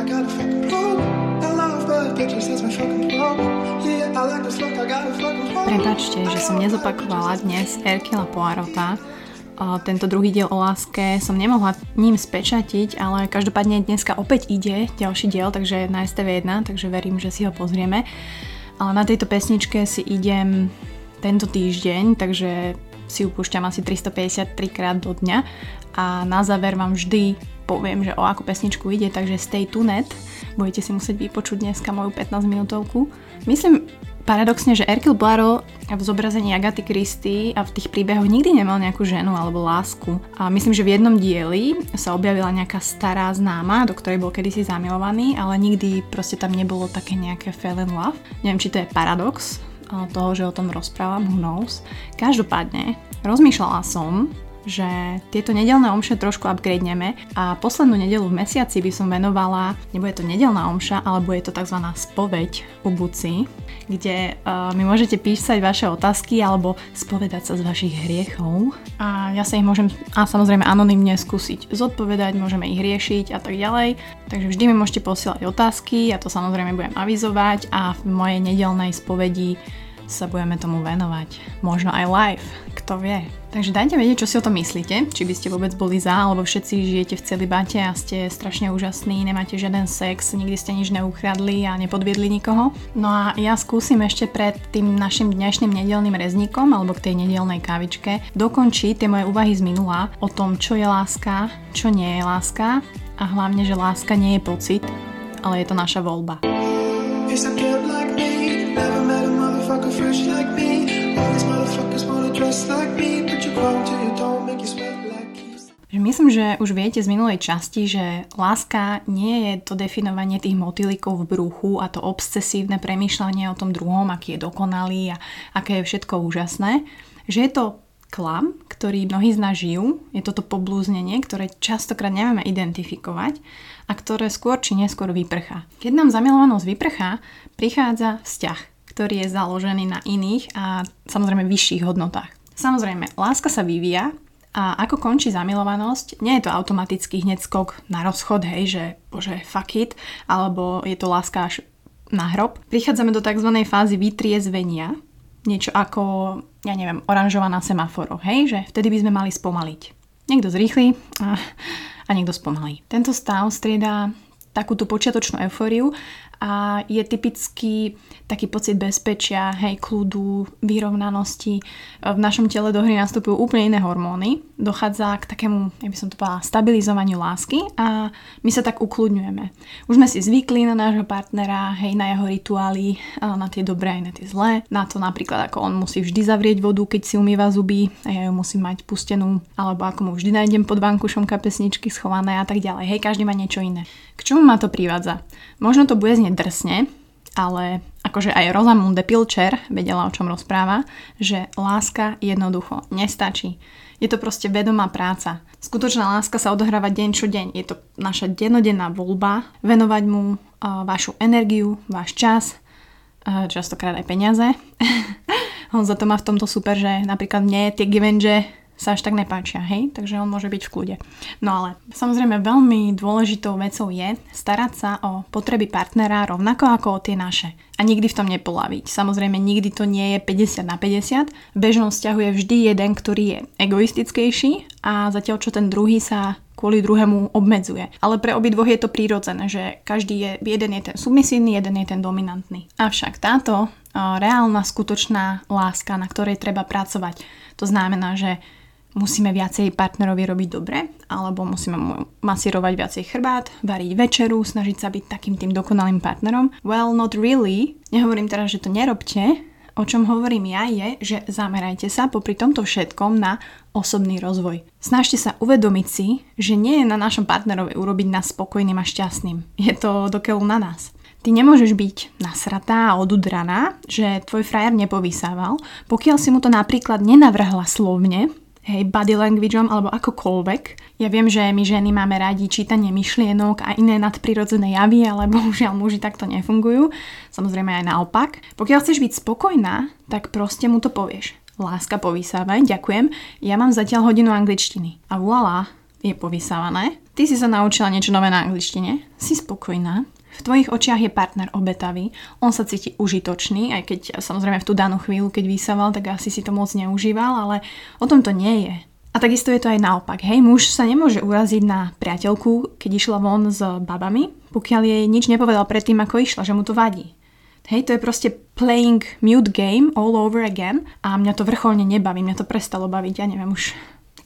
I got a fucking problem. I love bad bitches, that's my fucking problem. Yeah, I like to fuck, I got a fucking problem. Prepačte, že som nezopakovala dnes Erkila Poirota. Tento druhý diel o láske som nemohla ním spečatiť, ale každopádne dneska opäť ide ďalší diel, takže na STV1, takže verím, že si ho pozrieme. Ale na tejto pesničke si idem tento týždeň, takže si ju asi 353 krát do dňa a na záver vám vždy poviem, že o akú pesničku ide, takže stay tuned. Budete si musieť vypočuť dneska moju 15 minútovku. Myslím paradoxne, že Erkil Poirot v zobrazení Agaty Christie a v tých príbehoch nikdy nemal nejakú ženu alebo lásku. A myslím, že v jednom dieli sa objavila nejaká stará známa, do ktorej bol kedysi zamilovaný, ale nikdy proste tam nebolo také nejaké fell in love. Neviem, či to je paradox toho, že o tom rozprávam, who knows. Každopádne, rozmýšľala som, že tieto nedelné omše trošku upgradeneme a poslednú nedelu v mesiaci by som venovala, nebude to nedelná omša, ale bude to tzv. spoveď u Buci, kde uh, mi môžete písať vaše otázky alebo spovedať sa z vašich hriechov a ja sa ich môžem a samozrejme anonymne skúsiť zodpovedať, môžeme ich riešiť a tak ďalej. Takže vždy mi môžete posielať otázky, ja to samozrejme budem avizovať a v mojej nedelnej spovedi sa budeme tomu venovať. Možno aj live, kto vie. Takže dajte vedieť, čo si o tom myslíte, či by ste vôbec boli za, alebo všetci žijete v celibate a ste strašne úžasní, nemáte žiaden sex, nikdy ste nič neukradli a nepodviedli nikoho. No a ja skúsim ešte pred tým našim dnešným nedelným rezníkom, alebo k tej nedelnej kávičke, dokončiť tie moje úvahy z minula o tom, čo je láska, čo nie je láska a hlavne, že láska nie je pocit, ale je to naša voľba. It's motherfucker fresh like me. All these motherfuckers wanna dress like me. But you grow till you don't make you sweat like myslím, že už viete z minulej časti, že láska nie je to definovanie tých motýlikov v bruchu a to obsesívne premýšľanie o tom druhom, aký je dokonalý a aké je všetko úžasné. Že je to klam, ktorý mnohí z nás žijú, je toto poblúznenie, ktoré častokrát nevieme identifikovať a ktoré skôr či neskôr vyprchá. Keď nám zamilovanosť vyprchá, prichádza vzťah, ktorý je založený na iných a samozrejme vyšších hodnotách. Samozrejme, láska sa vyvíja a ako končí zamilovanosť, nie je to automaticky hneď skok na rozchod, hej, že bože, fuck it, alebo je to láska až na hrob. Prichádzame do tzv. fázy vytriezvenia, niečo ako, ja neviem, oranžová na semaforo, hej, že vtedy by sme mali spomaliť. Niekto zrýchli a, a niekto spomalí. Tento stav strieda takúto počiatočnú eufóriu a je typický taký pocit bezpečia, hej, kľudu, vyrovnanosti. V našom tele do hry nastupujú úplne iné hormóny. Dochádza k takému, ja by som to povedala, stabilizovaniu lásky a my sa tak ukludňujeme. Už sme si zvykli na nášho partnera, hej, na jeho rituály, na tie dobré aj na tie zlé. Na to napríklad, ako on musí vždy zavrieť vodu, keď si umýva zuby a ja ju musím mať pustenú, alebo ako mu vždy nájdem pod vankušom kapesničky schované a tak ďalej. Hej, každý má niečo iné. K čomu ma to privádza? Možno to bude znieť drsne, ale akože aj Rosamunde Pilcher vedela, o čom rozpráva, že láska jednoducho nestačí. Je to proste vedomá práca. Skutočná láska sa odohráva deň čo deň. Je to naša dennodenná voľba venovať mu uh, vašu energiu, váš čas, uh, častokrát aj peniaze. Honza to má v tomto super, že napríklad mne tie givenže sa až tak nepáčia, hej? Takže on môže byť v kľude. No ale samozrejme veľmi dôležitou vecou je starať sa o potreby partnera rovnako ako o tie naše. A nikdy v tom nepolaviť. Samozrejme nikdy to nie je 50 na 50. V bežnom vzťahu je vždy jeden, ktorý je egoistickejší a zatiaľ čo ten druhý sa kvôli druhému obmedzuje. Ale pre obidvoch je to prírodzené, že každý je, jeden je ten submisívny, jeden je ten dominantný. Avšak táto reálna, skutočná láska, na ktorej treba pracovať, to znamená, že musíme viacej partnerovi robiť dobre, alebo musíme mu masírovať viacej chrbát, variť večeru, snažiť sa byť takým tým dokonalým partnerom. Well, not really. Nehovorím teraz, že to nerobte. O čom hovorím ja je, že zamerajte sa popri tomto všetkom na osobný rozvoj. Snažte sa uvedomiť si, že nie je na našom partnerovi urobiť nás spokojným a šťastným. Je to dokeľu na nás. Ty nemôžeš byť nasratá a odudraná, že tvoj frajer nepovysával, pokiaľ si mu to napríklad nenavrhla slovne, hej, body languageom alebo akokoľvek. Ja viem, že my ženy máme radi čítanie myšlienok a iné nadprirodzené javy, ale bohužiaľ muži takto nefungujú. Samozrejme aj naopak. Pokiaľ chceš byť spokojná, tak proste mu to povieš. Láska, povysávaj, ďakujem. Ja mám zatiaľ hodinu angličtiny. A voilà, je povysávané. Ty si sa naučila niečo nové na angličtine, si spokojná, v tvojich očiach je partner obetavý, on sa cíti užitočný, aj keď samozrejme v tú danú chvíľu, keď vysával, tak asi si to moc neužíval, ale o tom to nie je. A takisto je to aj naopak. Hej, muž sa nemôže uraziť na priateľku, keď išla von s babami, pokiaľ jej nič nepovedal predtým, ako išla, že mu to vadí. Hej, to je proste playing mute game all over again a mňa to vrcholne nebaví, mňa to prestalo baviť, ja neviem už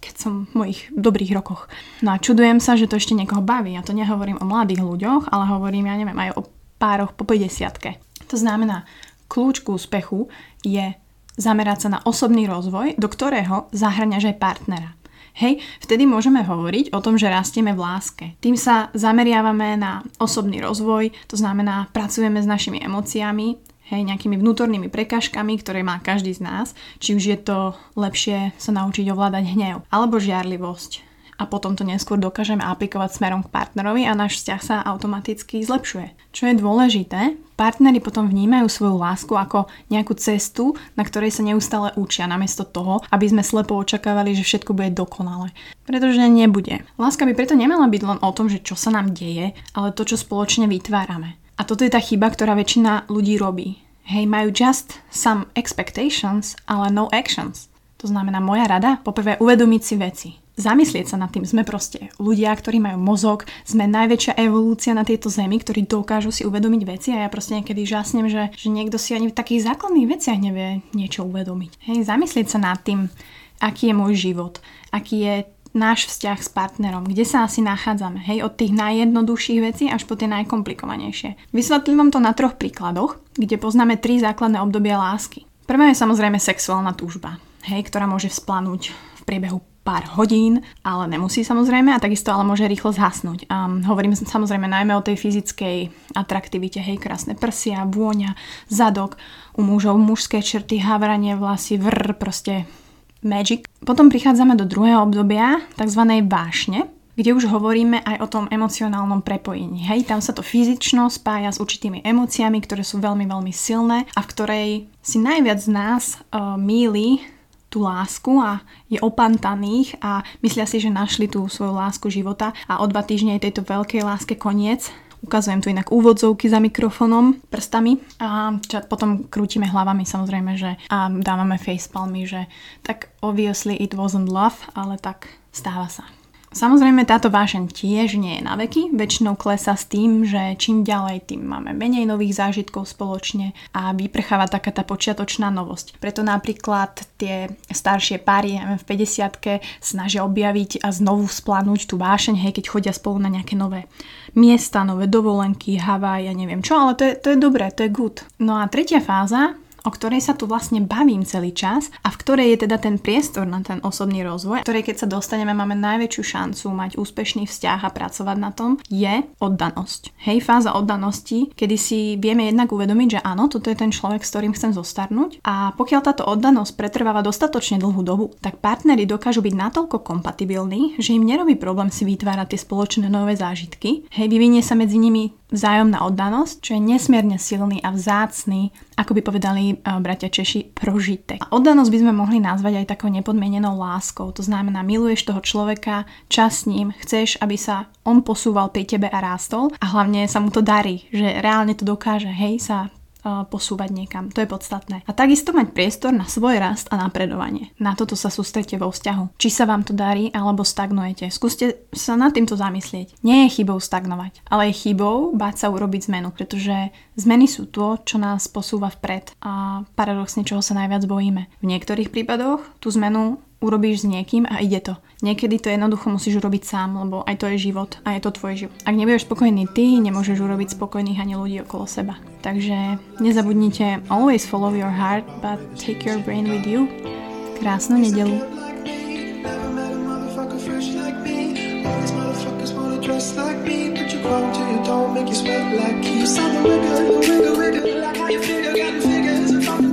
keď som v mojich dobrých rokoch. No a čudujem sa, že to ešte niekoho baví. Ja to nehovorím o mladých ľuďoch, ale hovorím, ja neviem, aj o pároch po 50 To znamená, kľúč k úspechu je zamerať sa na osobný rozvoj, do ktorého zahrňaš aj partnera. Hej, vtedy môžeme hovoriť o tom, že rastieme v láske. Tým sa zameriavame na osobný rozvoj, to znamená, pracujeme s našimi emóciami, hej, nejakými vnútornými prekážkami, ktoré má každý z nás, či už je to lepšie sa naučiť ovládať hnev alebo žiarlivosť a potom to neskôr dokážeme aplikovať smerom k partnerovi a náš vzťah sa automaticky zlepšuje. Čo je dôležité, partnery potom vnímajú svoju lásku ako nejakú cestu, na ktorej sa neustále učia, namiesto toho, aby sme slepo očakávali, že všetko bude dokonale. Pretože nebude. Láska by preto nemala byť len o tom, že čo sa nám deje, ale to, čo spoločne vytvárame. A toto je tá chyba, ktorá väčšina ľudí robí. Hej, majú just some expectations, ale no actions. To znamená, moja rada, poprvé uvedomiť si veci. Zamyslieť sa nad tým. Sme proste ľudia, ktorí majú mozog, sme najväčšia evolúcia na tejto zemi, ktorí dokážu si uvedomiť veci a ja proste niekedy žasnem, že, že niekto si ani v takých základných veciach nevie niečo uvedomiť. Hej, zamyslieť sa nad tým, aký je môj život, aký je náš vzťah s partnerom, kde sa asi nachádzame, hej, od tých najjednoduchších vecí až po tie najkomplikovanejšie. Vysvetlím vám to na troch príkladoch, kde poznáme tri základné obdobia lásky. Prvé je samozrejme sexuálna túžba, hej, ktorá môže vzplanúť v priebehu pár hodín, ale nemusí samozrejme a takisto ale môže rýchlo zhasnúť. A hovorím samozrejme najmä o tej fyzickej atraktivite, hej, krásne prsia, vôňa, zadok, u mužov mužské črty, havranie vlasy, vrr, proste Magic. Potom prichádzame do druhého obdobia, tzv. vášne, kde už hovoríme aj o tom emocionálnom prepojení. Hej, tam sa to fyzično spája s určitými emóciami, ktoré sú veľmi, veľmi silné a v ktorej si najviac z nás uh, míli tú lásku a je opantaných a myslia si, že našli tú svoju lásku života a o dva týždne je tejto veľkej láske koniec Ukazujem tu inak úvodzovky za mikrofonom prstami a čo, potom krútime hlavami samozrejme, že a dávame facepalmy, že tak obviously it wasn't love, ale tak stáva sa. Samozrejme táto vášeň tiež nie je na veky, väčšinou klesa s tým, že čím ďalej, tým máme menej nových zážitkov spoločne a vyprcháva taká tá počiatočná novosť. Preto napríklad tie staršie páry v 50 snažia objaviť a znovu splanúť tú vášeň, hej, keď chodia spolu na nejaké nové miesta, nové dovolenky, Havaj, ja neviem čo, ale to je, to je dobré, to je good. No a tretia fáza o ktorej sa tu vlastne bavím celý čas a v ktorej je teda ten priestor na ten osobný rozvoj, v ktorej keď sa dostaneme, máme najväčšiu šancu mať úspešný vzťah a pracovať na tom, je oddanosť. Hej, fáza oddanosti, kedy si vieme jednak uvedomiť, že áno, toto je ten človek, s ktorým chcem zostarnúť a pokiaľ táto oddanosť pretrváva dostatočne dlhú dobu, tak partnery dokážu byť natoľko kompatibilní, že im nerobí problém si vytvárať tie spoločné nové zážitky. Hej, vyvinie sa medzi nimi vzájomná oddanosť, čo je nesmierne silný a vzácný, ako by povedali uh, bratia Češi, prožitek. A oddanosť by sme mohli nazvať aj takou nepodmienenou láskou. To znamená, miluješ toho človeka, čas s ním, chceš, aby sa on posúval pri tebe a rástol a hlavne sa mu to darí, že reálne to dokáže, hej, sa posúvať niekam. To je podstatné. A takisto mať priestor na svoj rast a napredovanie. Na toto sa sústrete vo vzťahu. Či sa vám to darí, alebo stagnujete. Skúste sa nad týmto zamyslieť. Nie je chybou stagnovať, ale je chybou báť sa urobiť zmenu, pretože zmeny sú to, čo nás posúva vpred a paradoxne čoho sa najviac bojíme. V niektorých prípadoch tú zmenu urobíš s niekým a ide to. Niekedy to jednoducho musíš urobiť sám, lebo aj to je život a je to tvoj život. Ak nebudeš spokojný ty, nemôžeš urobiť spokojných ani ľudí okolo seba. Takže nezabudnite always follow your heart, but take your brain with you. Krásnu nedelu. Don't make you sweat like you. Something wiggle, wiggle, wiggle, like how you figure, got figures, and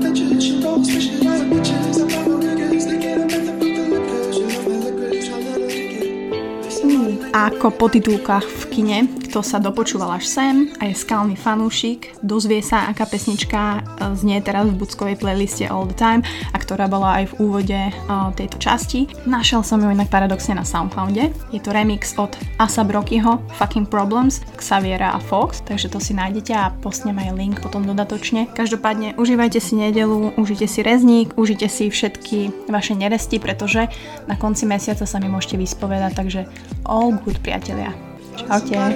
ako po titulkách v kine, kto sa dopočúval až sem a je skalný fanúšik, dozvie sa, aká pesnička e, znie teraz v Buckovej playliste All the Time a ktorá bola aj v úvode uh, tejto časti. Našiel som ju inak paradoxne na Soundcloude. Je to remix od Asa Brokyho Fucking Problems, Xaviera a Fox, takže to si nájdete a postnem aj link potom dodatočne. Každopádne užívajte si nedelu, užite si rezník, užite si všetky vaše neresti, pretože na konci mesiaca sa mi môžete vyspovedať, takže all good priatelia. Okay.